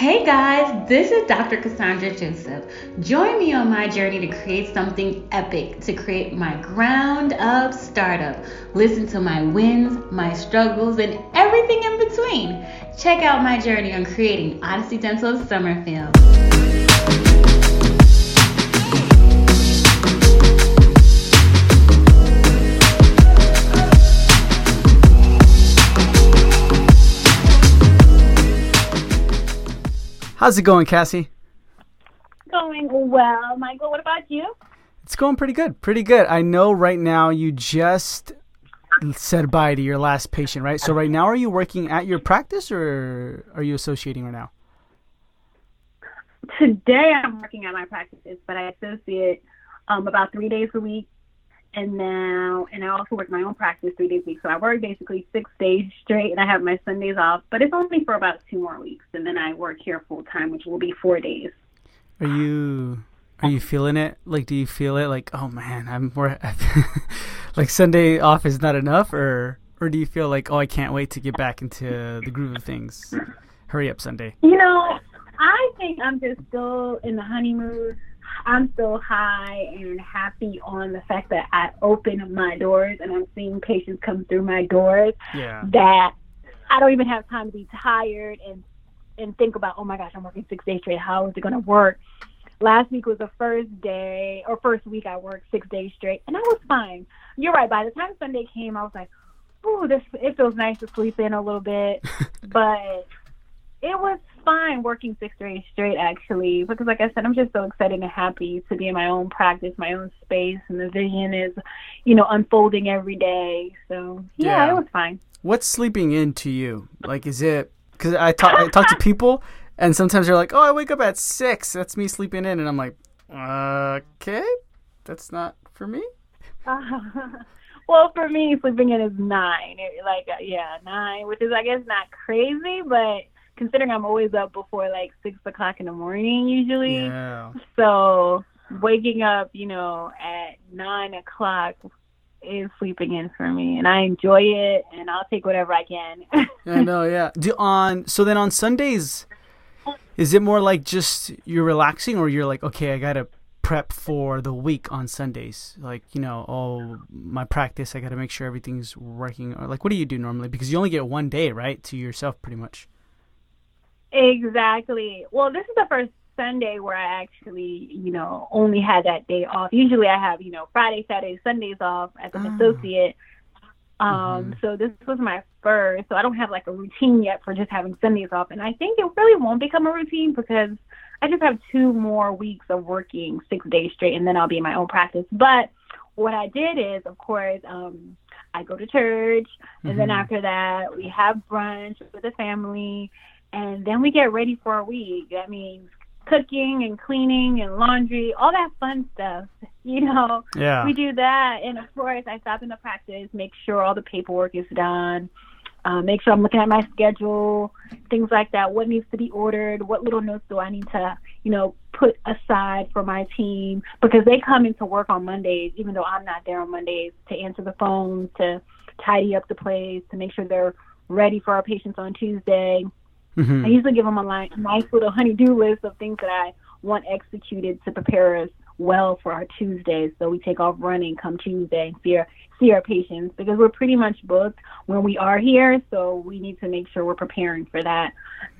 Hey guys, this is Dr. Cassandre Joseph. Join me on my journey to create something epic, to create my ground up startup. Listen to my wins, my struggles, and everything in between. Check out my journey on creating Odyssey Dental Summerfield. How's it going, Cassie? Going well, Michael. What about you? It's going pretty good. Pretty good. I know right now you just said bye to your last patient, right? So right now are you working at your practice or are you associating right now? Today I'm working at my practice, but I associate um, about three days a week and now and I also work my own practice three days a week. So I work basically six days straight, and I have my Sundays off. But it's only for about two more weeks, and then I work here full time, which will be four days. Are you are you feeling it? Like, do you feel it? Like, oh man, I'm more like Sunday off is not enough, or or do you feel like, oh, I can't wait to get back into the groove of things? Hurry up, Sunday. You know, I think I'm just still in the honeymoon I'm so high and happy on the fact that I open my doors and I'm seeing patients come through my doors yeah. that I don't even have time to be tired and and think about, oh my gosh, I'm working six days straight. How is it going to work? Last week was the first day or first week I worked six days straight, and I was fine. You're right. By the time Sunday came, I was like, "Ooh, this it feels nice to sleep in a little bit," but it was fine working six days straight actually because like I said I'm just so excited and happy to be in my own practice, my own space and the vision is, you know, unfolding every day. So yeah, yeah. it was fine. What's sleeping in to you? Like is it cuz I talk I talk to people and sometimes they're like, "Oh, I wake up at 6. That's me sleeping in." And I'm like, "Okay. That's not for me." well, for me, sleeping in is 9. like uh, yeah, 9, which is I guess not crazy, but considering I'm always up before like six o'clock in the morning usually. Yeah. So waking up, you know, at nine o'clock is sleeping in for me, and I enjoy it, and I'll take whatever I can. I know, yeah. Do on so then on Sundays, is it more like just you're relaxing, or you're like, okay, I gotta prep for the week on Sundays? Like, you know, oh, my practice, I gotta make sure everything's working. Or like, what do you do normally? Because you only get one day, right, to yourself, pretty much. Exactly. Well, this is the first Sunday where I actually, you know, only had that day off. Usually I have, you know, Friday, Saturday, Sundays off as an oh. associate. Um, mm-hmm. so this was my first, so I don't have like a routine yet for just having Sundays off. And I think it really won't become a routine because I just have two more weeks of working six days straight and then I'll be in my own practice. But what I did is, of course, um, I go to church and mm-hmm. then after that we have brunch with the family and then we get ready for a week. That means cooking and cleaning and laundry, all that fun stuff. You know, yeah. we do that, and of course, I stop in the practice, make sure all the paperwork is done, uh, make sure I'm looking at my schedule, things like that. What needs to be ordered? What little notes do I need to, you know, put aside for my team because they come into work on Mondays, even though I'm not there on Mondays, to answer the phones, to tidy up the place, to make sure they're ready for our patients on Tuesday Mm-hmm. I usually give them a line, nice little honey-do list of things that I want executed to prepare us well for our Tuesdays. So we take off running come Tuesday and see our, see our patients because we're pretty much booked when we are here. So we need to make sure we're preparing for that.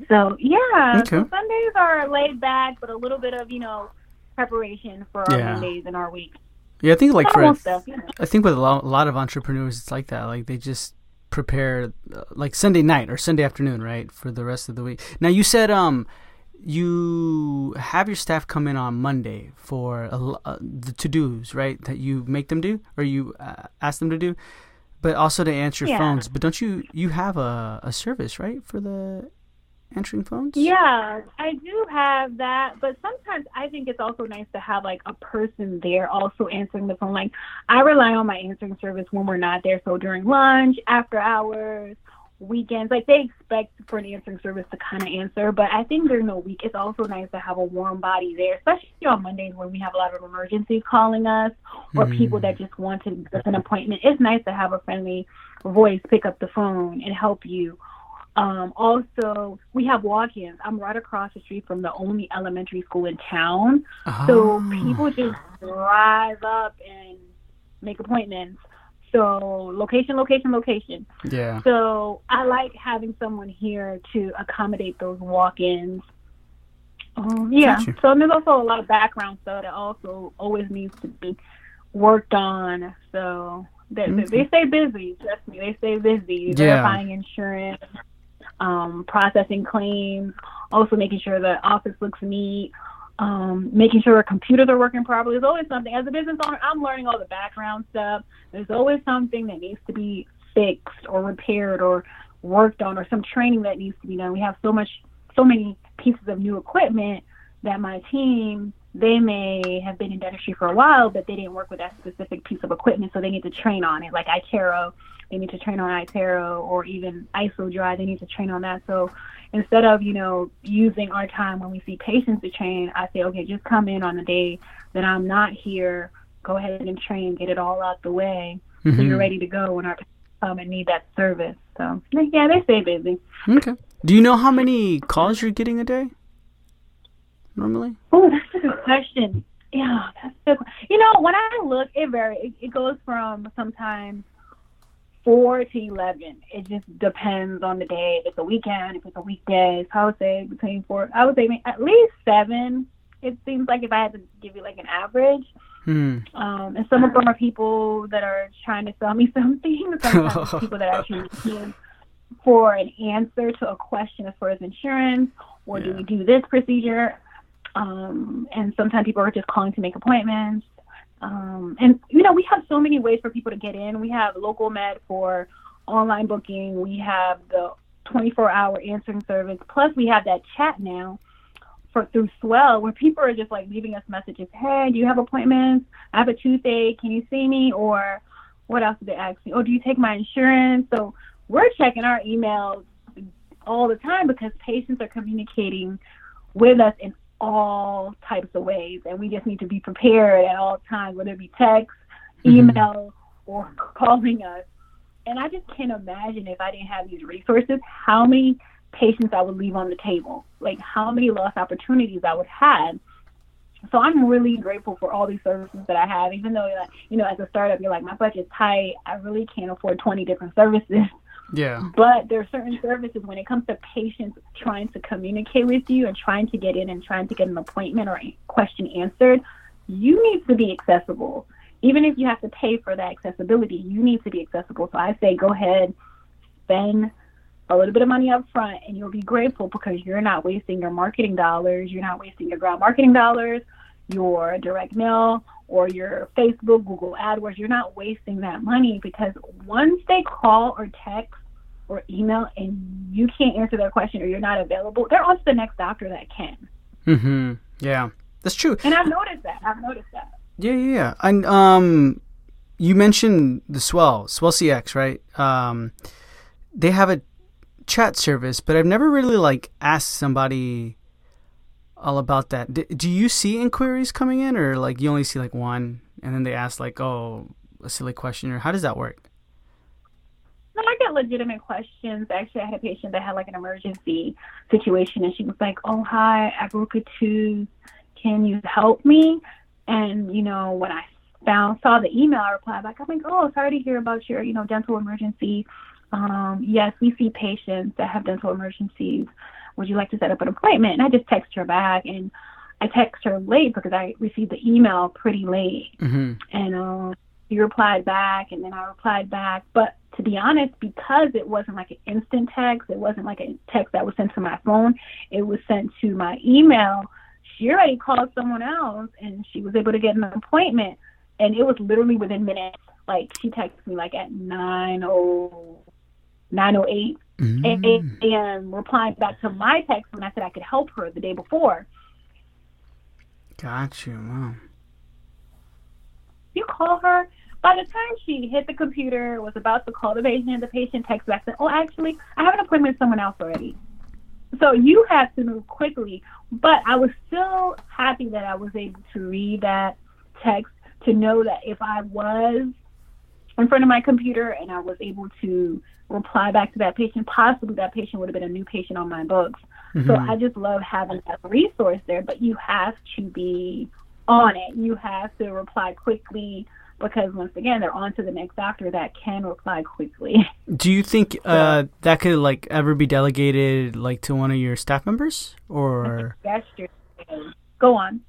So yeah, so Sundays are laid back, but a little bit of, you know, preparation for our yeah. Mondays and our weeks. Yeah, I think like for stuff, you know. I think with a lot, a lot of entrepreneurs, it's like that. Like they just prepare uh, like Sunday night or Sunday afternoon, right, for the rest of the week. Now you said um you have your staff come in on Monday for uh, the to dos, right? That you make them do or you uh, ask them to do, but also to answer yeah. phones. But don't you you have a, a service right for the answering phones? Yeah, I do have that, but sometimes I think it's also nice to have like a person there also answering the phone. Like I rely on my answering service when we're not there, so during lunch, after hours, weekends, like they expect for an answering service to kind of answer. But I think during the week, it's also nice to have a warm body there, especially on Mondays when we have a lot of emergencies calling us or mm. people that just want to book an appointment. It's nice to have a friendly voice pick up the phone and help you Um, also, we have walk-ins. I'm right across the street from the only elementary school in town, oh. so people just drive up and make appointments. So location, location, location. Yeah. So I like having someone here to accommodate those walk-ins. Um, yeah. So there's also a lot of background stuff that also always needs to be worked on. So they, mm-hmm. they stay busy. Trust me, they stay busy. Yeah. Verifying insurance, um, processing claims, also making sure the office looks neat, um, making sure our computers are working properly. There's always something. As a business owner, I'm learning all the background stuff. There's always something that needs to be fixed or repaired or worked on or some training that needs to be done. We have so much, so many pieces of new equipment that my team they may have been in dentistry for a while, but they didn't work with that specific piece of equipment, so they need to train on it. Like iTero, they need to train on iTero, or even IsoDry, they need to train on that. So instead of you know using our time when we see patients to train, I say, okay, just come in on the day that I'm not here. Go ahead and train, get it all out the way, mm-hmm. so you're ready to go when our patients come and need that service. So yeah, they stay busy. Okay. Do you know how many calls you're getting a day? normally? Oh, that's a good question. Yeah, that's good. You know, when I look, it varies. It, it goes from sometimes four to eleven. It just depends on the day. If it's a weekend, if it's a weekday. So I would say between four. I would say at least seven. It seems like if I had to give you like an average. Hmm. Um, and some of them are people that are trying to sell me something. Sometimes people that are actually for an answer to a question as far as insurance, or yeah. do we do this procedure? Um, and sometimes people are just calling to make appointments. Um, and you know, we have so many ways for people to get in. We have LocalMed for online booking. We have the 24-hour answering service. Plus, we have that chat now for through Swell where people are just like leaving us messages. Hey, do you have appointments? I have a toothache. Can you see me? Or what else did they ask me? Oh, do you take my insurance? So we're checking our emails all the time because patients are communicating with us in all types of ways, and we just need to be prepared at all times, whether it be text, mm-hmm. email, mm-hmm. or calling us. And I just can't imagine if I didn't have these resources, how many patients I would leave on the table, like how many lost opportunities I would have. So I'm really grateful for all these services that I have, even though, you know, as a startup, you're like, my budget's tight. I really can't afford 20 different services. Yeah. But there are certain services when it comes to patients trying to communicate with you and trying to get in and trying to get an appointment or a question answered, you need to be accessible. Even if you have to pay for that accessibility, you need to be accessible. So I say go ahead, spend a little bit of money up front and you'll be grateful because you're not wasting your marketing dollars, you're not wasting your ground marketing dollars, your direct mail or your Facebook, Google AdWords, you're not wasting that money because once they call or text or email and you can't answer their question or you're not available, they're on to the next doctor that can. Mm-hmm. Yeah, that's true. And I've noticed that. I've noticed that. Yeah, yeah, yeah. And um, you mentioned the Swell, Swell CX, right? Um, they have a chat service, but I've never really like asked somebody all about that. D- do you see inquiries coming in, or like you only see like one, and then they ask like, oh, a silly question, or how does that work? Legitimate questions. Actually, I had a patient that had like an emergency situation, and she was like, "Oh, hi, I broke a tooth. Can you help me?" And you know, when I found saw the email, I replied back, "I'm like, oh, sorry to hear about your you know dental emergency. Um, yes, we see patients that have dental emergencies. Would you like to set up an appointment?" And I just text her back, and I text her late because I received the email pretty late, mm-hmm. and um, she replied back, and then I replied back, but to be honest, because it wasn't like an instant text, it wasn't like a text that was sent to my phone, it was sent to my email. She already called someone else and she was able to get an appointment. And it was literally within minutes. Like she texted me like at 9 908 mm-hmm. and, and replying back to my text when I said I could help her the day before. Got you. Wow. You call her by the time she hit the computer, was about to call the patient, the patient texted back said, "Oh, actually, I have an appointment with someone else already." So you have to move quickly. But I was still happy that I was able to read that text to know that if I was in front of my computer and I was able to reply back to that patient. Possibly that patient would have been a new patient on my books. Mm-hmm. So I just love having that resource there. But you have to be on it. You have to reply quickly because once again they're on to the next doctor that can reply quickly. Do you think uh, that could like ever be delegated like to one of your staff members or? That's true. Go on.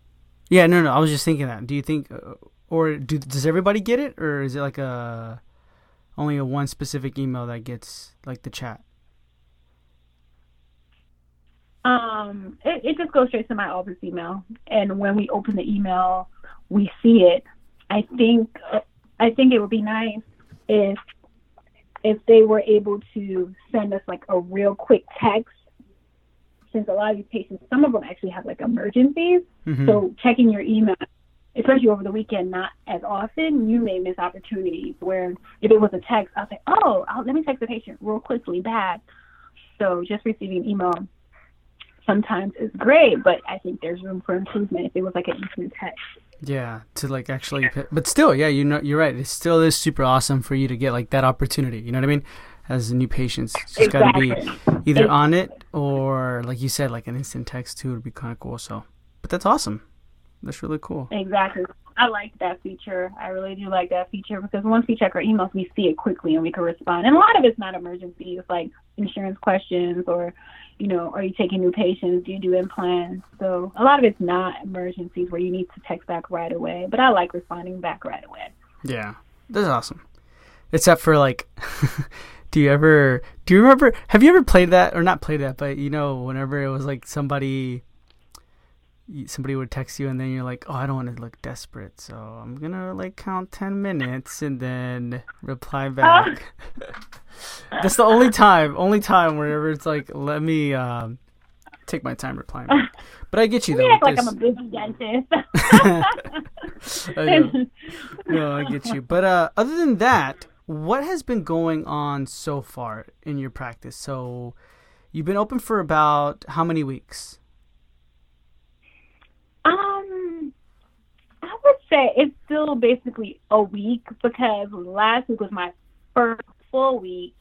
Yeah, no, no. I was just thinking that. Do you think, uh, or do, does everybody get it, or is it like a only a one specific email that gets like the chat? Um, it, it just goes straight to my office email, and when we open the email, we see it. I think I think it would be nice if if they were able to send us like a real quick text since a lot of these patients, some of them actually have like emergencies. Mm-hmm. So checking your email, especially over the weekend, not as often, you may miss opportunities where if it was a text, I'll say, oh, I'll, let me text the patient real quickly back. So just receiving email sometimes is great, but I think there's room for improvement if it was like an instant text. Yeah, to like actually, but still, yeah, you know, you're right. It still is super awesome for you to get like that opportunity. You know what I mean? As a new patients, just exactly. got to be either on it or, like you said, like an instant text too would be kind of cool. So, but that's awesome. That's really cool. Exactly. I like that feature. I really do like that feature because once we check our emails, we see it quickly and we can respond. And a lot of it's not emergency. It's like insurance questions or, you know, are you taking new patients? Do you do implants? So a lot of it's not emergencies where you need to text back right away. But I like responding back right away. Yeah, that's awesome. Except for like, do you ever do you remember? Have you ever played that or not played that? But you know, whenever it was like somebody somebody would text you and then you're like, oh, I don't want to look desperate, so I'm gonna like count ten minutes and then reply back. That's the only time, only time whenever it's like, let me um, take my time replying. Back. But I get you though. Yeah, like I'm a busy dentist. I no, I get you. But uh, other than that, what has been going on so far in your practice? So, you've been open for about how many weeks? Um, I would say it's still basically a week because last week was my first full week.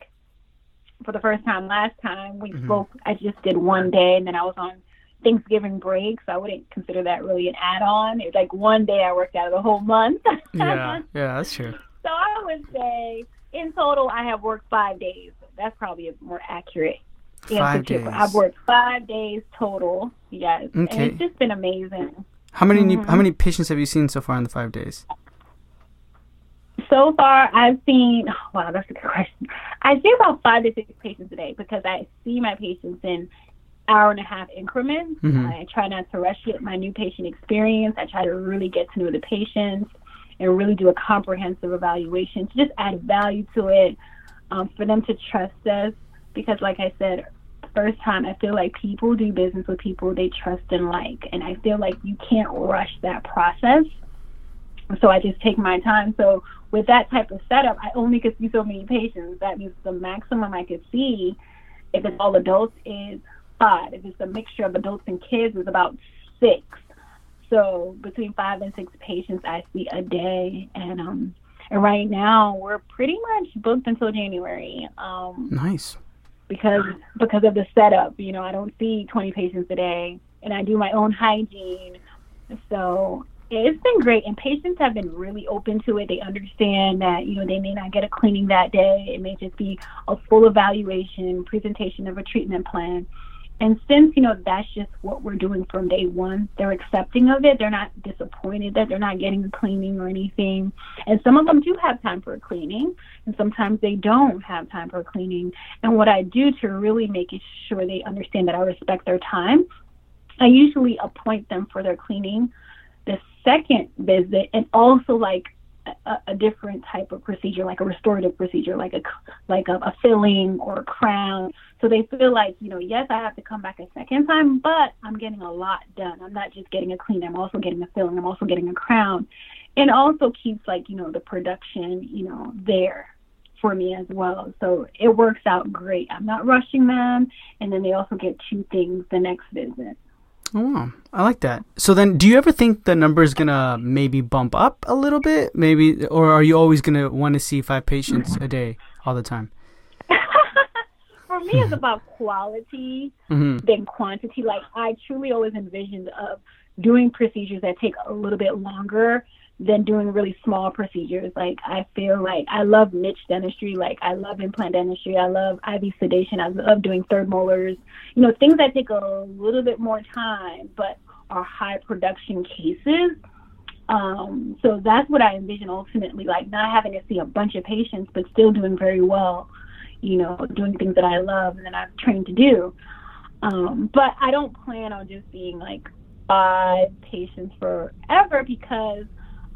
For the first time last time we mm-hmm. spoke, I just did one day, and then I was on Thanksgiving break, so I wouldn't consider that really an add-on. It's like one day I worked out of the whole month. yeah, yeah, that's true. So I would say in total I have worked five days. That's probably a more accurate Five days. I've worked five days total. Yes, okay. and it's just been amazing. How many mm-hmm. new, how many patients have you seen so far in the five days? So far, I've seen. Oh, wow, that's a good question. I see about five to six patients a day because I see my patients in hour and a half increments. Mm-hmm. I try not to rush it. My new patient experience. I try to really get to know the patients and really do a comprehensive evaluation to just add value to it um, for them to trust us because, like I said, first time, I feel like people do business with people they trust and like, and I feel like you can't rush that process. So I just take my time. So with that type of setup, I only could see so many patients. That means the maximum I could see, if it's all adults, is five. If it's a mixture of adults and kids, is about six. So between five and six patients I see a day, and um, and right now we're pretty much booked until January. Um, nice because because of the setup. You know, I don't see 20 patients a day, and I do my own hygiene. So it's been great, and patients have been really open to it. They understand that you know they may not get a cleaning that day. It may just be a full evaluation, presentation of a treatment plan, and since, you know, that's just what we're doing from day one, they're accepting of it. They're not disappointed that they're not getting a cleaning or anything. And some of them do have time for cleaning, and sometimes they don't have time for cleaning. And what I do to really make sure they understand that I respect their time, I usually appoint them for their cleaning the second visit and also like a, different type of procedure, like a restorative procedure, like a like a, a, filling or a crown. So they feel like, you know, yes, I have to come back a second time, but I'm getting a lot done. I'm not just getting a clean. I'm also getting a filling. I'm also getting a crown, and also keeps like you know the production, you know, there for me as well. So it works out great. I'm not rushing them, and then they also get two things the next visit. Oh, wow. I like that. So then, do you ever think the number is gonna maybe bump up a little bit, maybe, or are you always gonna want to see five patients a day all the time? for me, it's about quality mm-hmm. than quantity. Like I truly always envisioned of doing procedures that take a little bit longer than doing really small procedures. Like I feel like I love niche dentistry. Like I love implant dentistry. I love IV sedation. I love doing third molars. You know, things that take a little bit more time, but are high production cases. Um, so that's what I envision ultimately, like not having to see a bunch of patients, but still doing very well. You know, doing things that I love and that I've trained to do. Um, but I don't plan on just being like five patients forever because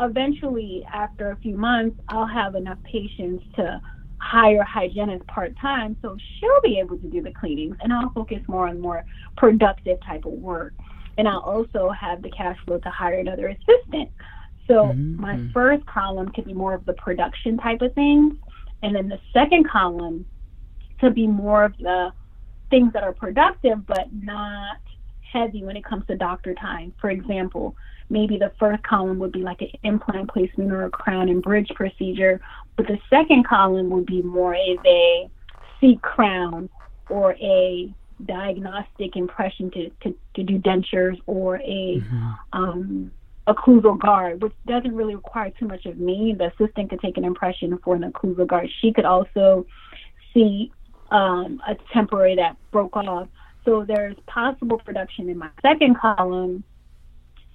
eventually, after a few months, I'll have enough patients to hire a hygienist part time, so she'll be able to do the cleanings, and I'll focus more on more productive type of work. And I'll also have the cash flow to hire another assistant. So mm-hmm. my first column could be more of the production type of things, and then the second column to be more of the things that are productive but not heavy when it comes to doctor time. For example, maybe the first column would be like an implant placement or a crown and bridge procedure, but the second column would be more of a seat crown or a diagnostic impression to, to, to do dentures or a mm-hmm. um, occlusal guard, which doesn't really require too much of me. The assistant could take an impression for an occlusal guard. She could also see um, a temporary that broke off. So there's possible production in my second column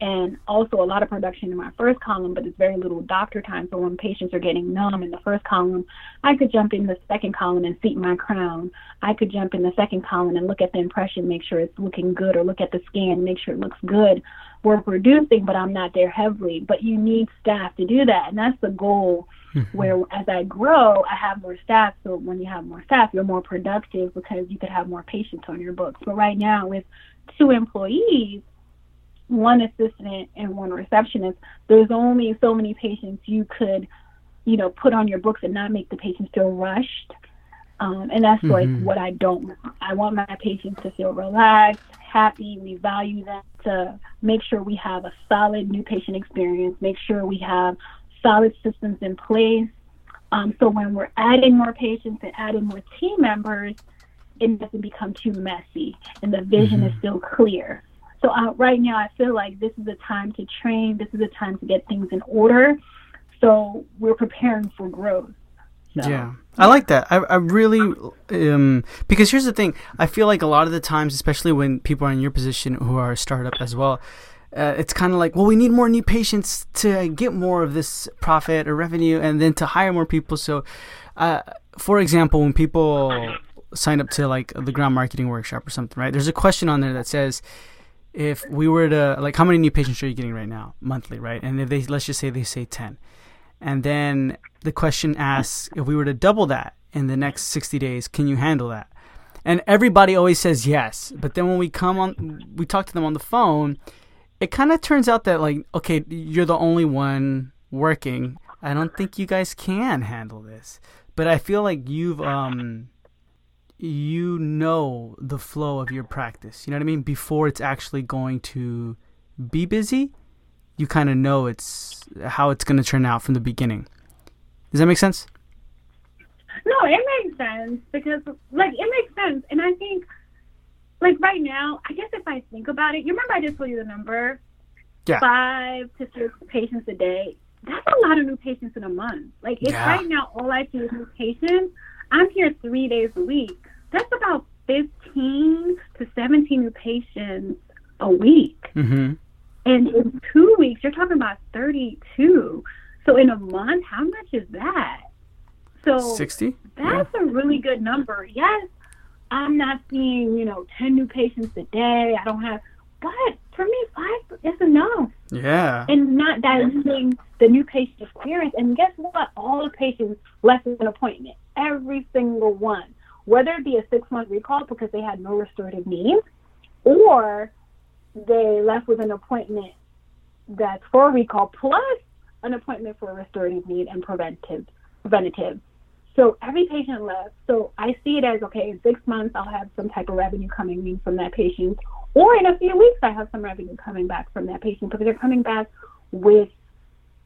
and also a lot of production in my first column, but it's very little doctor time. So when patients are getting numb in the first column, I could jump in the second column and seat my crown. I could jump in the second column and look at the impression, make sure it's looking good, or look at the scan, make sure it looks good. We're producing, but I'm not there heavily. But you need staff to do that, and that's the goal. Mm-hmm. Where as I grow, I have more staff. So when you have more staff, you're more productive because you could have more patients on your books. But right now, with two employees, one assistant and one receptionist, there's only so many patients you could, you know, put on your books and not make the patients feel rushed. Um, and that's mm-hmm. like what I don't want. I want my patients to feel relaxed, happy. We value them to make sure we have a solid new patient experience, make sure we have solid systems in place. Um, so when we're adding more patients and adding more team members, it doesn't become too messy and the vision mm-hmm. is still clear. So uh, right now, I feel like this is a time to train. This is a time to get things in order. So we're preparing for growth. So. Yeah, I like that. I, I really um because here's the thing. I feel like a lot of the times, especially when people are in your position who are a startup as well, uh, it's kind of like, well, we need more new patients to get more of this profit or revenue, and then to hire more people. So, uh, for example, when people sign up to like the ground marketing workshop or something, right? There's a question on there that says if we were to like how many new patients are you getting right now monthly right? And if they let's just say they say 10 and then the question asks if we were to double that in the next 60 days can you handle that? And everybody always says yes but then when we come on we talk to them on the phone it kind of turns out that like okay you're the only one working. I don't think you guys can handle this but i feel like you've um you know the flow of your practice. You know what I mean? Before it's actually going to be busy, you kind of know it's how it's going to turn out from the beginning. Does that make sense? No, it makes sense because like it makes sense, and I think like right now, I guess if I think about it, you remember I just told you the number, yeah, five to six patients a day. That's a lot of new patients in a month. Like if yeah. right now all I see is new patients, I'm here three days a week that's about 15 to 17 new patients a week. Mm-hmm. And in two weeks, you're talking about 32. So in a month, how much is that? So 60? That's yeah. a really good number. Yes, I'm not seeing, you know, 10 new patients a day. I don't have, but for me, five is enough. Yeah. And not diluting the new patient experience. And guess what? All the patients left with an appointment. Every single one whether it be a six month recall because they had no restorative needs, or they left with an appointment that's for recall plus an appointment for restorative need and preventive preventative. So every patient left. So I see it as okay, in six months I'll have some type of revenue coming in from that patient, or in a few weeks I have some revenue coming back from that patient because they're coming back with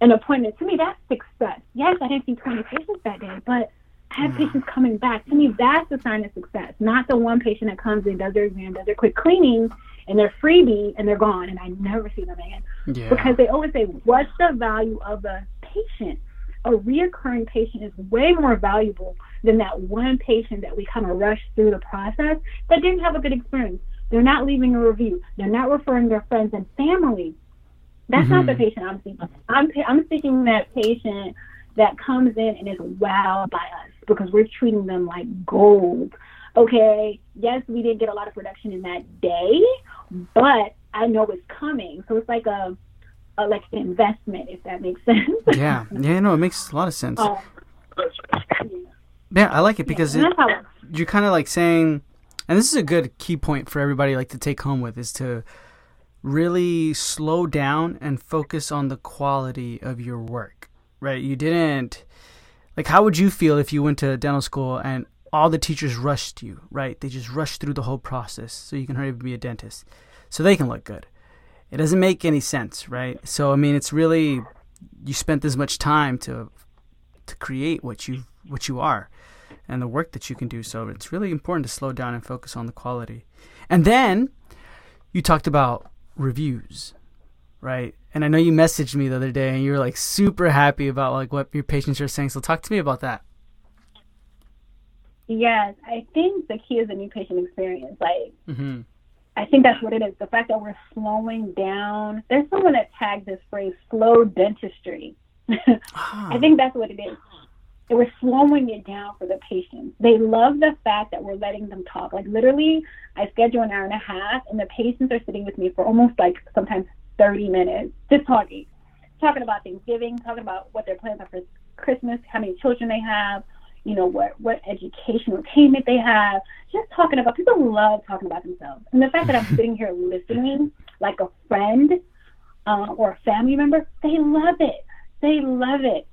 an appointment. To me, that's success. Yes, I didn't see 20 patients that day, but I have patients coming back. To me, that's a sign of success, not the one patient that comes in, does their exam, does their quick cleaning, and they're freebie and they're gone, and I never see them again. Yeah. Because they always say, what's the value of a patient? A reoccurring patient is way more valuable than that one patient that we kind of rush through the process that didn't have a good experience. They're not leaving a review. They're not referring their friends and family. That's mm-hmm. not the patient I'm seeking. I'm I'm seeking that patient that comes in and is wowed by us because we're treating them like gold. Okay, yes, we didn't get a lot of production in that day, but I know it's coming. So it's like a, a like an investment, if that makes sense. yeah, yeah, no, it makes a lot of sense. Uh, yeah. yeah. I like it because yeah, it, you're kind of like saying, and this is a good key point for everybody like to take home with is to really slow down and focus on the quality of your work. Right? You didn't like how would you feel if you went to dental school and all the teachers rushed you, right? They just rushed through the whole process so you can hurry up and be a dentist. So they can look good. It doesn't make any sense, right? So I mean it's really you spent this much time to to create what you what you are and the work that you can do. So it's really important to slow down and focus on the quality. And then you talked about reviews, right? And I know you messaged me the other day and you were like super happy about like what your patients are saying. So talk to me about that. Yes, I think the key is a new patient experience. Like, mm-hmm. I think that's what it is. The fact that we're slowing down. There's someone that tagged this phrase "slow dentistry." ah. I think that's what it is. And we're slowing it down for the patients. They love the fact that we're letting them talk. Like literally, I schedule an hour and a half, and the patients are sitting with me for almost like sometimes 30 minutes, just talking, talking about Thanksgiving, talking about what their plans are for Christmas, how many children they have, you know, what what educational attainment they have. Just talking about people love talking about themselves, and the fact that I'm sitting here listening like a friend uh, or a family member, they love it. They love it.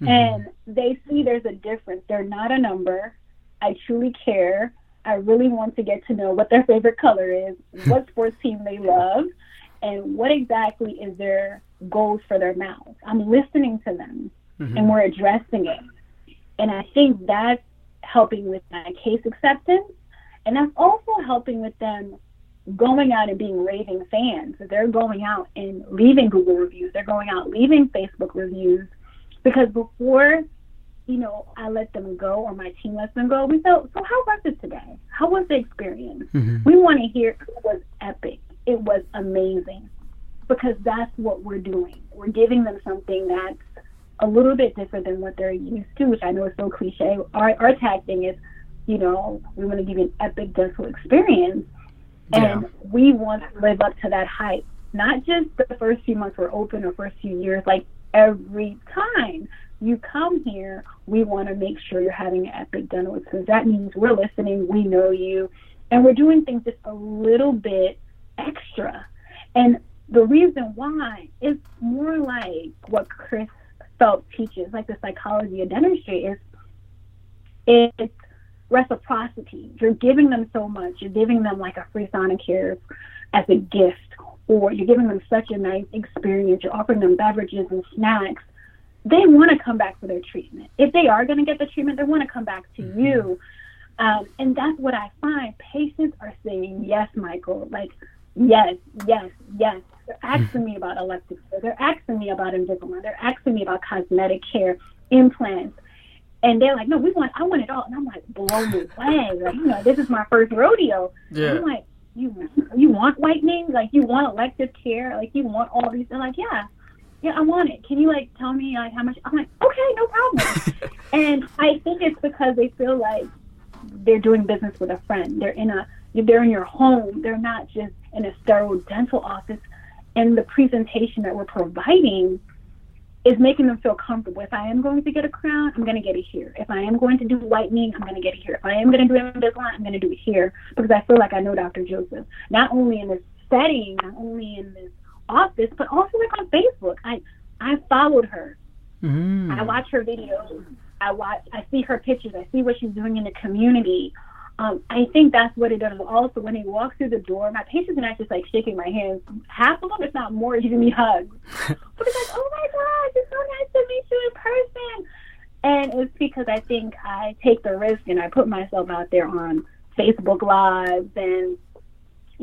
Mm-hmm. And they see there's a difference. They're not a number. I truly care. I really want to get to know what their favorite color is, what sports team they love, and what exactly is their goals for their mouth. I'm listening to them mm-hmm. and we're addressing it. And I think that's helping with my case acceptance. And that's also helping with them going out and being raving fans. They're going out and leaving Google reviews. They're going out leaving Facebook reviews because before, you know, I let them go or my team lets them go, we felt, so how was it today? How was the experience? Mm-hmm. We want to hear it was epic. It was amazing because that's what we're doing. We're giving them something that's a little bit different than what they're used to, which I know is so cliche. Our, our tag thing is, you know, we want to give you an epic dental experience. And yeah. we want to live up to that hype. Not just the first few months we're open or first few years, like every time you come here, we want to make sure you're having an epic dental experience. That means we're listening, we know you, and we're doing things just a little bit extra. And the reason why is more like what Chris Phelps teaches, like the psychology of dentistry, is it's reciprocity. You're giving them so much. You're giving them like a free Sonicare as a gift or you're giving them such a nice experience, you're offering them beverages and snacks, they want to come back for their treatment. If they are going to get the treatment, they want to come back to mm-hmm. you. Um, and that's what I find. Patients are saying, yes, Michael, like, yes, yes, yes. They're hmm. asking me about elective care. They're asking me about Invisalign. They're asking me about cosmetic care, implants. And they're like, no, we want, I want it all. And I'm like, blown away. Like, you know, this is my first rodeo. Yeah. And I'm like, you you want whitening? Like you want elective care? Like you want all these? They're like, yeah, yeah, I want it. Can you like tell me like how much? I'm like, okay, no problem. and I think it's because they feel like they're doing business with a friend. They're in a they're in your home. They're not just in a sterile dental office. And the presentation that we're providing is making them feel comfortable. If I am going to get a crown, I'm going to get it here. If I am going to do whitening, I'm going to get it here. If I am going to do Invisalign, I'm going to do it here because I feel like I know Dr. Joseph. Not only in this setting, not only in this office, but also like on Facebook. I I followed her. Mm. I watch her videos. I watch. I see her pictures. I see what she's doing in the community. Um, I think that's what it does. Also, when he walks through the door, my patients and I just like shaking my hands. Half of them, if not more, giving me hugs. but it's like, oh my gosh, it's so nice to meet you in person. And it's because I think I take the risk and I put myself out there on Facebook Lives and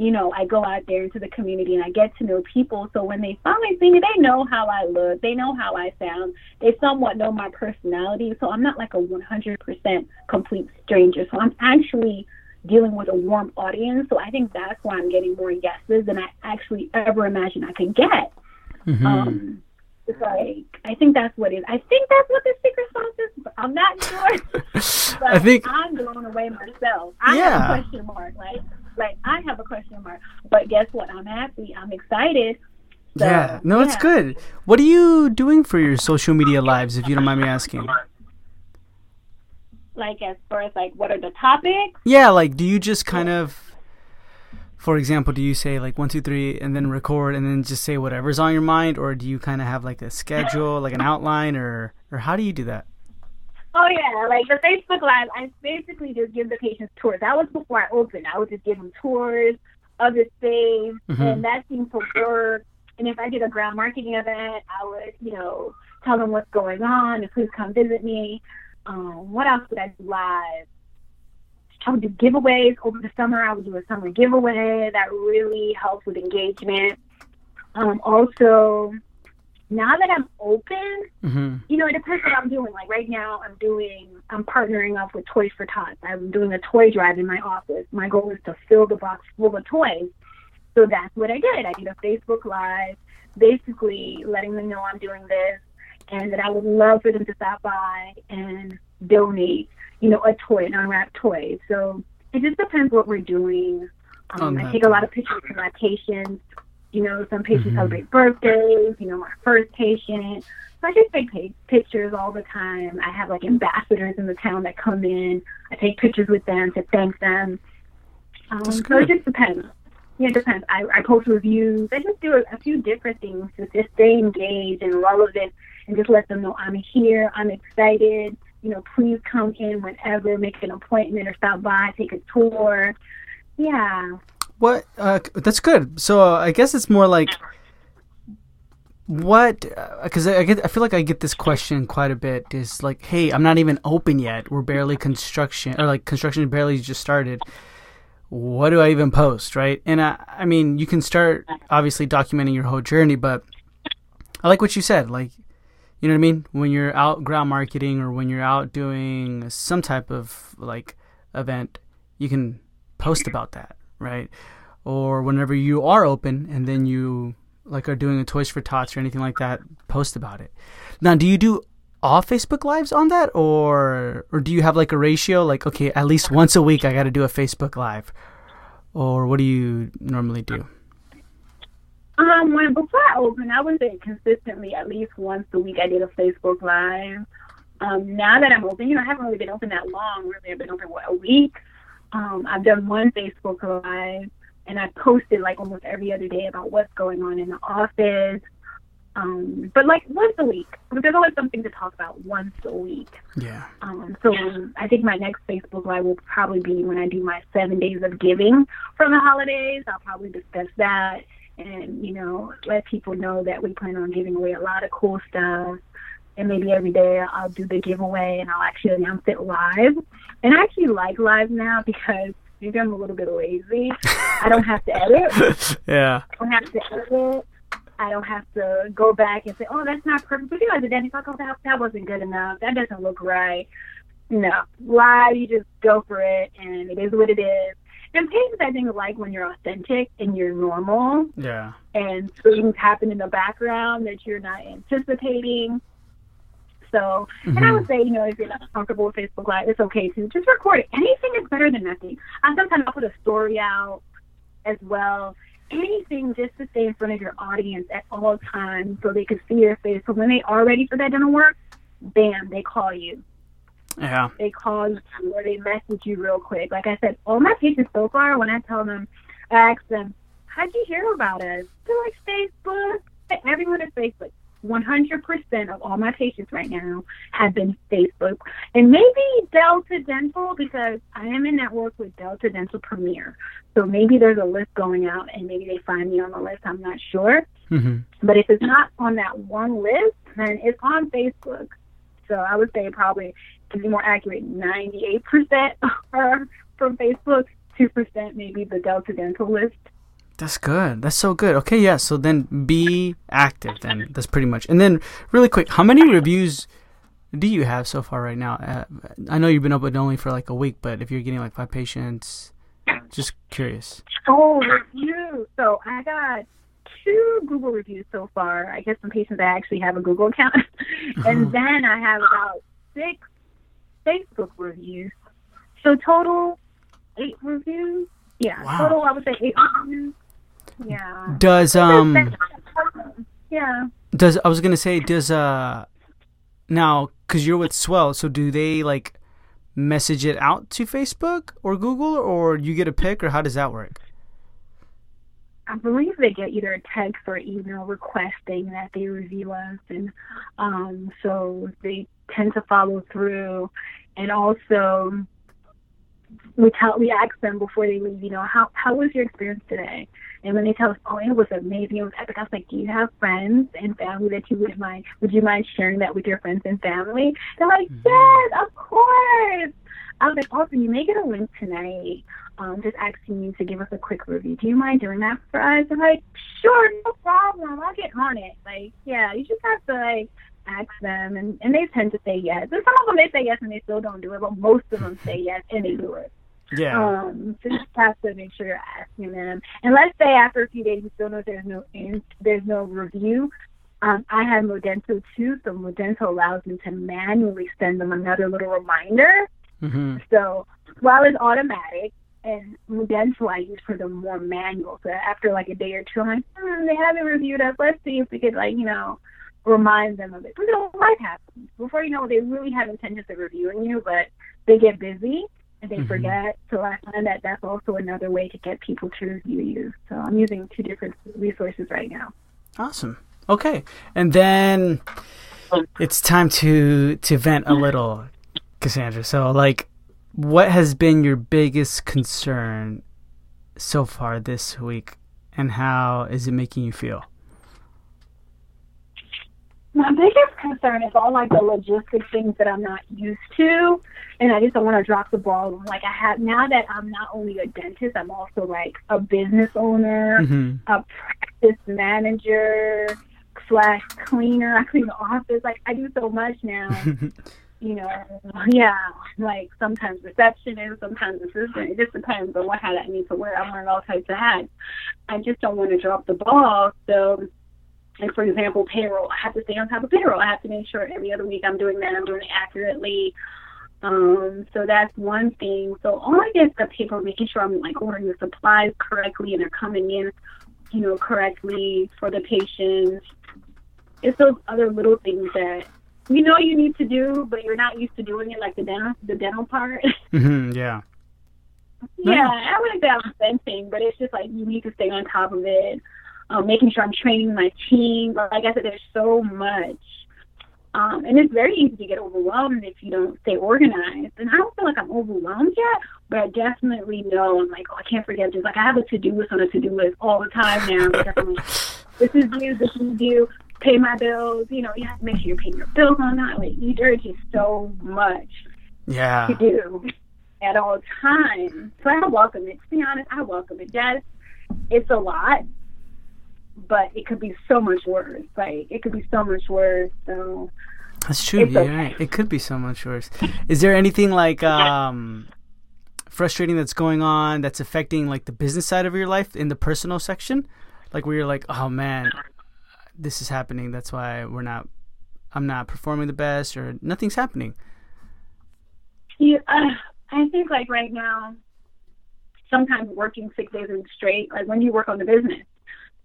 you know, I go out there into the community and I get to know people. So when they finally see me, they know how I look, they know how I sound, they somewhat know my personality. So I'm not like a 100% complete stranger. So I'm actually dealing with a warm audience. So I think that's why I'm getting more yeses than I actually ever imagined I could get. Mm-hmm. Um, it's like I think that's what it is. I think that's what the secret sauce is. But I'm not sure. but I think I'm blown away myself. I yeah. have a question mark. Like like I have a question mark. But guess what? I'm happy. I'm excited. So, yeah. No, yeah. it's good. What are you doing for your social media lives, if you don't mind me asking? Like as far as like what are the topics? Yeah, like do you just kind of for example, do you say like one, two, three, and then record, and then just say whatever's on your mind, or do you kind of have like a schedule, like an outline, or or how do you do that? Oh yeah, like the Facebook Live, I basically just give the patients tours. That was before I opened. I would just give them tours of the space, mm-hmm. and that seemed to work. And if I did a ground marketing event, I would, you know, tell them what's going on and please come visit me. Um, what else would I do live? I would do giveaways over the summer. I would do a summer giveaway that really helps with engagement. Um, also, now that I'm open, mm-hmm. you know, it depends what I'm doing. Like right now, I'm doing, I'm partnering up with Toys for Tots. I'm doing a toy drive in my office. My goal is to fill the box full of toys. So that's what I did. I did a Facebook Live, basically letting them know I'm doing this and that I would love for them to stop by and donate you know, a toy, an unwrapped toy. So it just depends what we're doing. Um, I take a lot of pictures of my patients. You know, some patients mm-hmm. celebrate birthdays. You know, my first patient. So I just take pictures all the time. I have like ambassadors in the town that come in. I take pictures with them to thank them. Um, so it just depends. Yeah, it depends. I, I post reviews. I just do a, a few different things to just stay engaged and relevant and just let them know I'm here. I'm excited you know, please come in whenever, make an appointment or stop by, take a tour. Yeah. What? Uh, that's good. So uh, I guess it's more like what? Because uh, I get, I feel like I get this question quite a bit. Is like, hey, I'm not even open yet. We're barely construction, or like construction barely just started. What do I even post, right? And I, I mean, you can start obviously documenting your whole journey, but I like what you said. Like, you know what I mean? When you're out ground marketing or when you're out doing some type of like event, you can post about that, right? Or whenever you are open and then you like are doing a Toys for Tots or anything like that, post about it. Now, do you do all Facebook lives on that or or do you have like a ratio like okay, at least once a week I got to do a Facebook live? Or what do you normally do? Um, when before I opened, I would say consistently at least once a week I did a Facebook Live. Um, now that I'm open, you know, I haven't really been open that long. Really, I've been open what a week. Um, I've done one Facebook Live, and I posted like almost every other day about what's going on in the office. Um, but like once a week, there's always something to talk about once a week. Yeah. Um, so I think my next Facebook Live will probably be when I do my seven days of giving from the holidays. I'll probably discuss that and you know let people know that we plan on giving away a lot of cool stuff and maybe every day I'll do the giveaway and I'll actually announce it live. And I actually like live now because maybe I'm a little bit lazy. I don't have to edit. yeah. I don't have to edit. I don't have to go back and say, oh, that's not perfect. But you know, then like, oh, that, that wasn't good enough. That doesn't look right. No, live, you just go for it, and it is what it is. And patients, I think, like when you're authentic and you're normal. Yeah. And things happen in the background that you're not anticipating. So, mm-hmm. and I mm-hmm. would say, you know, if you're not comfortable with Facebook Live, it's okay to just record it. Anything is better than nothing. I sometimes I'll put a story out as well. Anything just to stay in front of your audience at all times so they can see your face. So when they are ready for that dental work, bam, they call you. Yeah. They call you or they message you real quick. Like I said, all my patients so far, when I tell them, I ask them, how'd you hear about us? They're like, Facebook. Everyone is Facebook. 100% of all my patients right now have been Facebook. And maybe Delta Dental because I am in network with Delta Dental Premier. So maybe there's a list going out and maybe they find me on the list. I'm not sure. Mm-hmm. But if it's not on that one list, then it's on Facebook. So I would say probably to be more accurate, 98% are from Facebook, 2% maybe the Delta Dental list. That's good. That's so good. Okay, yeah. So then be active. Then that's pretty much. And then really quick, how many reviews do you have so far right now? Uh, I know you've been open only for like a week, but if you're getting like five patients, just curious. Oh, reviews. So I got two Google reviews so far. I guess some patients that actually have a Google account, and uh-huh. then I have about six Facebook reviews. So total eight reviews. Yeah, wow. total I would say eight reviews. Yeah. Does um. Yeah. Does I was gonna say does uh now because you're with Swell, so do they like message it out to Facebook or Google, or you get a pick, or how does that work? I believe they get either a text or email requesting that they review us, and um, so they tend to follow through. And also, we tell we ask them before they leave, you know, how how was your experience today? And when they tell us, oh, it was amazing, it was epic, I was like, do you have friends and family that you would mind? Would you mind sharing that with your friends and family? They're like, mm-hmm. yes, of course. I was like, also, you may get a link tonight, um, just asking you to give us a quick review. Do you mind doing that for us? I'm like, sure, no problem. I'll get on it. Like, yeah, you just have to like ask them, and and they tend to say yes. And some of them they say yes and they still don't do it, but most of them say yes and they do it. Yeah. Um, so you just have to make sure you're asking them. And let's say after a few days you still know there's no there's no review. Um, I have Modento too, so Modento allows me to manually send them another little reminder. Mm-hmm. So while it's automatic, and Modento I use for the more manual. So after like a day or two, I'm like, hmm, they haven't reviewed us. Let's see if we could like you know remind them of it. Because life happens. Before you know, it, they really have intentions of reviewing you, but they get busy and they mm-hmm. forget. So I find that that's also another way to get people to review you. So I'm using two different resources right now. Awesome. Okay, and then it's time to to vent a little, Cassandre. So like, what has been your biggest concern so far this week, and how is it making you feel? My biggest concern is all like the logistic things that I'm not used to, and I just don't want to drop the ball. Like I have now that I'm not only a dentist, I'm also like a business owner, mm-hmm. a practice manager slash cleaner. I clean the office. Like I do so much now. you know, yeah, like sometimes receptionist, sometimes assistant. It just depends on what hat I need to wear. I'm wearing all types of hats. I just don't want to drop the ball. So like for example, payroll. I have to stay on top of payroll. I have to make sure every other week I'm doing that. I'm doing it accurately. Um, so that's one thing. So all I guess the paper, making sure I'm like ordering the supplies correctly and they're coming in, you know, correctly for the patients. It's those other little things that you know you need to do, but you're not used to doing it, like the dental, the dental part. Mm-hmm, yeah. yeah, I wouldn't say I'm venting, but it's just like you need to stay on top of it um, making sure I'm training my team. Like I said, there's so much. Um, and it's very easy to get overwhelmed if you don't stay organized. And I don't feel like I'm overwhelmed yet, but I definitely know I'm like, oh, I can't forget this. Like I have a to-do list on a to-do list all the time now. this is due, this is due, pay my bills. You know, you have to make sure you're paying your bills on that. Like, there's just so much yeah. to do at all times. So I welcome it. To be honest, I welcome it. Yes, it's a lot, but it could be so much worse. Like it could be so much worse. So that's true. Yeah, okay. right. It could be so much worse. Is there anything like um frustrating that's going on that's affecting like the business side of your life in the personal section? Like where you're like, oh man, this is happening. That's why we're not. I'm not performing the best, or nothing's happening. Yeah, uh, I think like right now, sometimes working six days a week straight, like when you work on the business,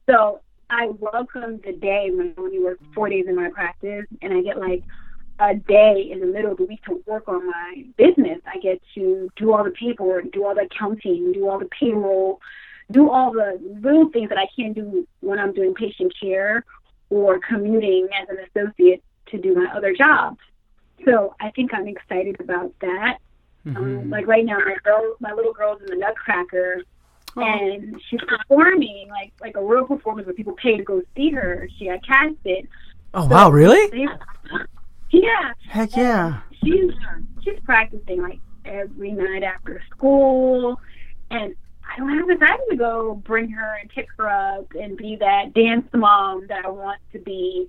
so I welcome the day when I only work four days in my practice and I get like a day in the middle of the week to work on my business. I get to do all the paperwork, do all the accounting, do all the payroll, do all the little things that I can't do when I'm doing patient care or commuting as an associate to do my other jobs. So I think I'm excited about that. Mm-hmm. Um, like right now, my girl, my little girl's in the Nutcracker. And she's performing like like a real performance where people pay to go see her. She got casted. Oh so wow, really? Yeah. Heck yeah. She's she's practicing like every night after school, and I don't have the time to go bring her and pick her up and be that dance mom that I want to be.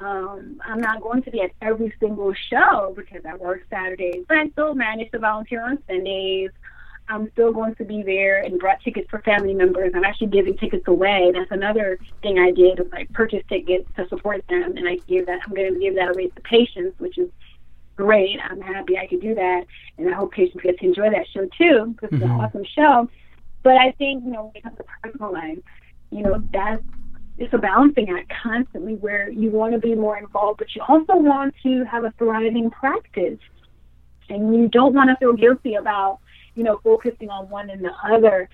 Um, I'm not going to be at every single show because I work Saturdays, but I still manage to volunteer on Sundays. I'm still going to be there and brought tickets for family members. I'm actually giving tickets away. That's another thing I did was like purchase tickets to support them, and I give that. I'm going to give that away to patients, which is great. I'm happy I could do that, and I hope patients get to enjoy that show too because it's mm-hmm. an awesome show. But I think you know when it comes to personal life, you know that's it's a balancing act constantly where you want to be more involved, but you also want to have a thriving practice, and you don't want to feel guilty about you know, focusing on one and the other.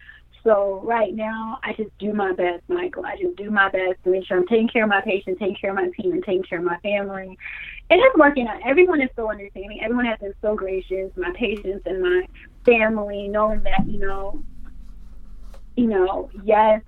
So right now, I just do my best, Michael. I just do my best to make sure I'm taking care of my patients, taking care of my team, and taking care of my family. It is working out. Everyone is so understanding. Everyone has been so gracious. My patients and my family, knowing that you know, you know, yes,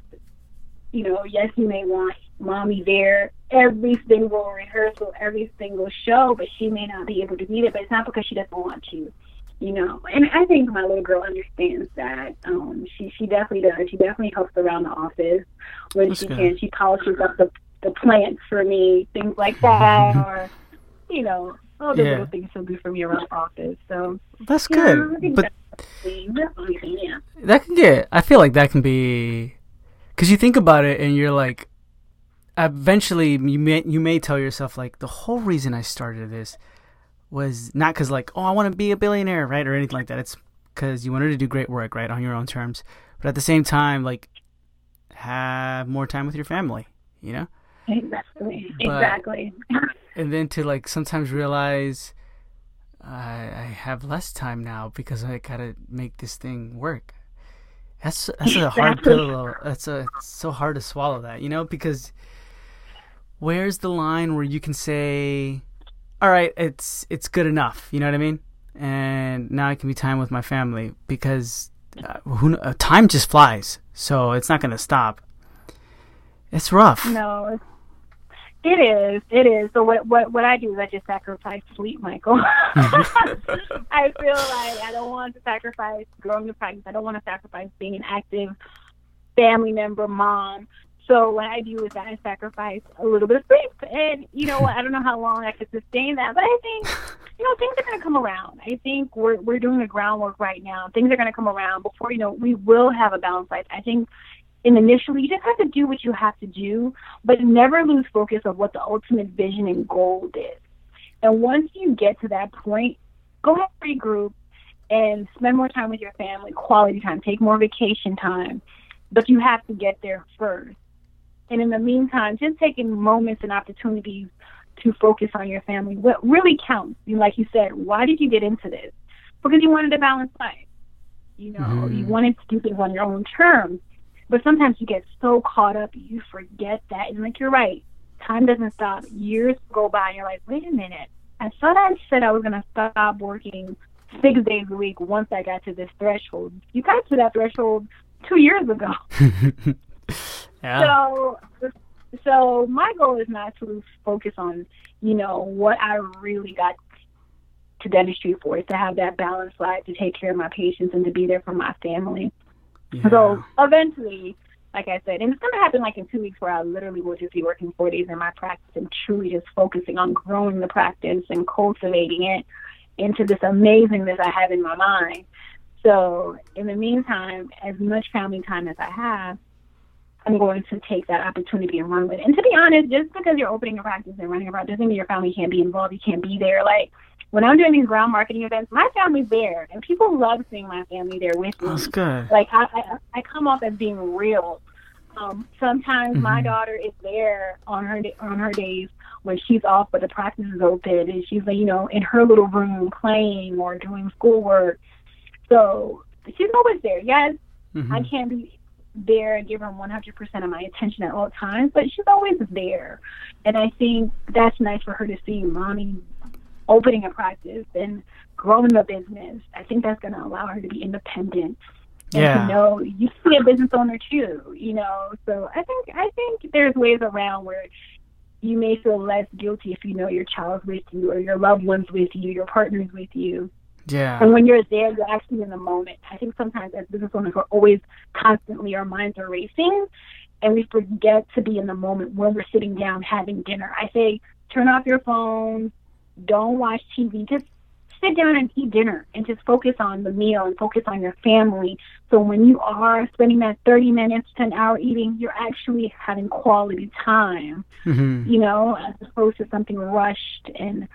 you know, yes, you may want mommy there every single rehearsal, every single show, but she may not be able to be there. But it's not because she doesn't want to you know, and I think my little girl understands that. Um, she she definitely does. She definitely helps around the office when That's she good. can. She polishes up the the plants for me, things like that, or you know, all the yeah. little things she'll do for me around the office. So that's good. But yeah. that can get. I feel like that can be because you think about it and you're like, eventually you may you may tell yourself like the whole reason I started this was not because like oh I want to be a billionaire right or anything like that. It's because you wanted to do great work right on your own terms, but at the same time like have more time with your family. You know. Exactly. But, exactly. and then to like sometimes realize I, I have less time now because I gotta make this thing work. That's that's a hard pill. That's a it's so hard to swallow that, you know, because where's the line where you can say all right, it's it's good enough. You know what I mean? And now I can be time with my family because uh, who uh, time just flies, so it's not going to stop. It's rough. No, it is. It is. So what what what I do is I just sacrifice sleep, Michael. I feel like I don't want to sacrifice growing the practice. I don't want to sacrifice being an active family member, mom. So what I do is I sacrifice a little bit of sleep, and you know? I don't know how long I could sustain that, but I think you know things are going to come around. I think we're we're doing the groundwork right now. Things are going to come around before you know we will have a balanced life. I think. And initially, you just have to do what you have to do, but never lose focus of what the ultimate vision and goal is. And once you get to that point, go ahead and regroup and spend more time with your family, quality time, take more vacation time. But you have to get there first. And in the meantime, just taking moments and opportunities to focus on your family. What really counts, You like you said, why did you get into this? Because you wanted a balanced life. You know, mm-hmm. you wanted to do things on your own terms. But sometimes you get so caught up, you forget that. And like you're right, time doesn't stop. Years go by, and you're like, wait a minute. I thought I said I was going to stop working six days a week once I got to this threshold. You got to that threshold two years ago. Yeah. So, so my goal is not to focus on, you know, what I really got to dentistry for is to have that balanced life, to take care of my patients, and to be there for my family. Yeah. So eventually, like I said, and it's going to happen like in two weeks where I literally will just be working four days in my practice and truly just focusing on growing the practice and cultivating it into this amazingness I have in my mind. So in the meantime, as much family time as I have, I'm going to take that opportunity and run with it. And to be honest, just because you're opening a practice and running a practice doesn't mean your family can't be involved. You can't be there. Like when I'm doing these ground marketing events, my family's there, and people love seeing my family there with me. That's good. Like I, I, I come off as being real. Um, sometimes mm-hmm. my daughter is there on her on her days when she's off, but the practice is open, and she's like you know in her little room playing or doing schoolwork. So she's always there. Yes, mm-hmm. I can't be there and give her 100% of my attention at all times, but she's always there. And I think that's nice for her to see mommy opening a practice and growing a business. I think that's going to allow her to be independent and yeah. to know you can be a business owner too, you know. So I think I think there's ways around where you may feel less guilty if you know your child's with you or your loved one's with you, your partner's with you. Yeah. And when you're there, you're actually in the moment. I think sometimes as business owners, we're always constantly, our minds are racing and we forget to be in the moment when we're sitting down having dinner. I say, turn off your phone, don't watch TV, just sit down and eat dinner and just focus on the meal and focus on your family. So when you are spending that 30 minutes to an hour eating, you're actually having quality time, mm-hmm. you know, as opposed to something rushed and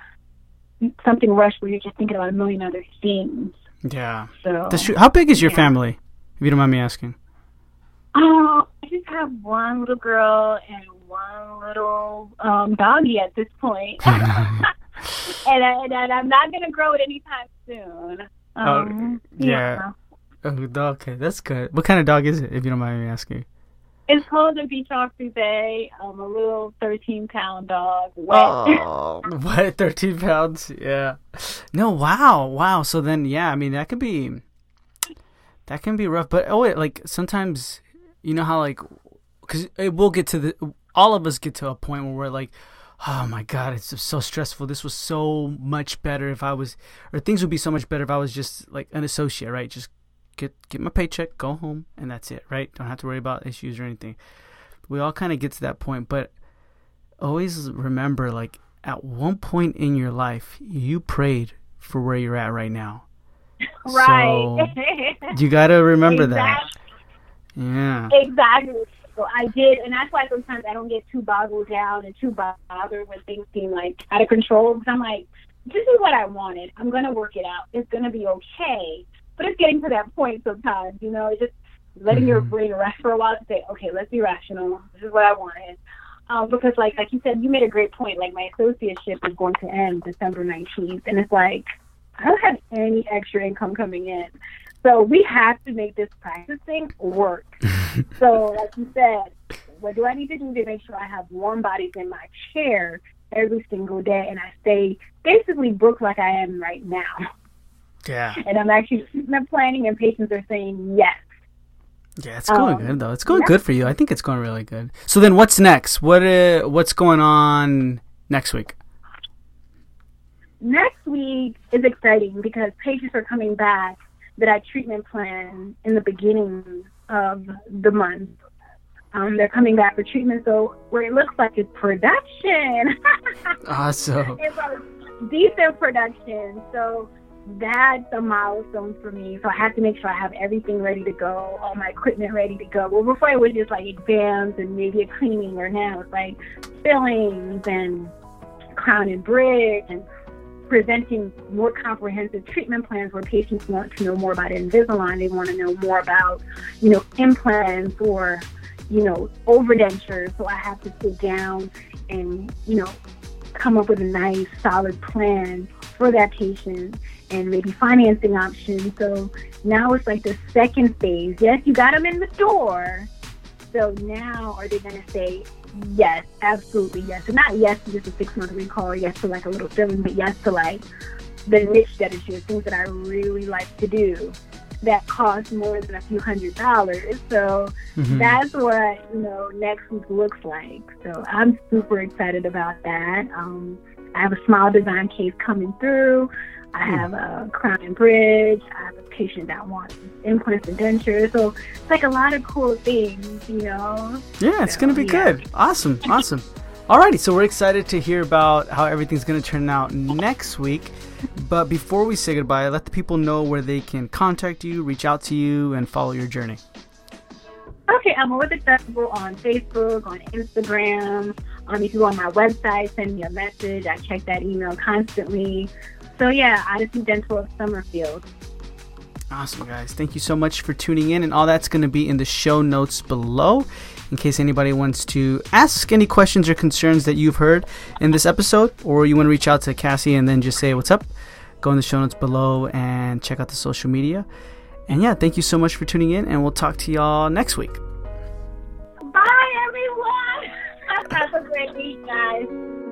something rushed where you're just thinking about a million other things. Yeah. So true. How big is your yeah. family, if you don't mind me asking? Oh, I just have one little girl and one little um, doggy at this point. and, I, and I'm not going to grow it anytime soon. Um, yeah. Oh, okay, that's good. What kind of dog is it, if you don't mind me asking? It's called a Bichon Frise, um, a little 13 pound dog. Wet. Oh, what? 13 pounds? Yeah. No, wow, wow. So then, yeah, I mean, that could be, that can be rough. But, oh, wait, like, sometimes, you know how, like, because it will get to the, all of us get to a point where we're like, oh my god it's so stressful this was so much better if i was or things would be so much better if i was just like an associate right just get get my paycheck go home and that's it right don't have to worry about issues or anything we all kind of get to that point but always remember like at one point in your life you prayed for where you're at right now right. so you got to remember exactly. that yeah exactly so I did, and that's why sometimes I don't get too boggled down and too bothered when things seem like out of control. Because I'm like, this is what I wanted. I'm gonna work it out. It's gonna be okay. But it's getting to that point sometimes, you know. It's just letting mm-hmm. your brain rest for a while to say, okay, let's be rational. This is what I wanted. Um, because like like you said, you made a great point. Like my associateship is going to end December 19th, and it's like I don't have any extra income coming in. So we have to make this practicing work. so, like you said, what do I need to do to make sure I have warm bodies in my chair every single day and I stay basically booked like I am right now? Yeah. And I'm actually planning, and patients are saying yes. Yeah, it's going um, good though. It's going yeah. good for you. I think it's going really good. So then, what's next? What uh, what's going on next week? Next week is exciting because patients are coming back that I treatment plan in the beginning of the month. Um, they're coming back for treatment, so where it looks like it's production. awesome. It's a decent production, so that's a milestone for me. So I have to make sure I have everything ready to go, all my equipment ready to go. Well, before it was just like exams and maybe a cleaning, or now it's like fillings and crown and bridge and presenting more comprehensive treatment plans where patients want to know more about Invisalign. They want to know more about, you know, implants or, you know, overdentures. So I have to sit down and, you know, come up with a nice, solid plan for that patient and maybe financing options. So now it's like the second phase. Yes, you got them in the door. So now are they going to say, Yes, absolutely yes. And not yes to just a six month recall or yes to like a little filling, but yes to like the niche that is your things that I really like to do that cost more than a few hundred dollars. So mm-hmm. that's what, you know, next week looks like. So I'm super excited about that. Um, I have a small design case coming through. I hmm. have a crown and bridge. I have a patient that wants implants and dentures. So it's like a lot of cool things, you know. Yeah, it's so, gonna be yeah. good. Awesome, awesome. Alrighty, so we're excited to hear about how everything's gonna turn out next week. But before we say goodbye, let the people know where they can contact you, reach out to you, and follow your journey. Okay, I'm with accessible on Facebook, on Instagram. Um, if you go on my website, send me a message. I check that email constantly. So yeah, Odyssey Dental of Summerfield. Awesome, guys. Thank you so much for tuning in, and all that's going to be in the show notes below in case anybody wants to ask any questions or concerns that you've heard in this episode, or you want to reach out to Cassie and then just say what's up. Go in the show notes below and check out the social media. And yeah, thank you so much for tuning in, and we'll talk to y'all next week. Bye, everyone. Have a great week, guys.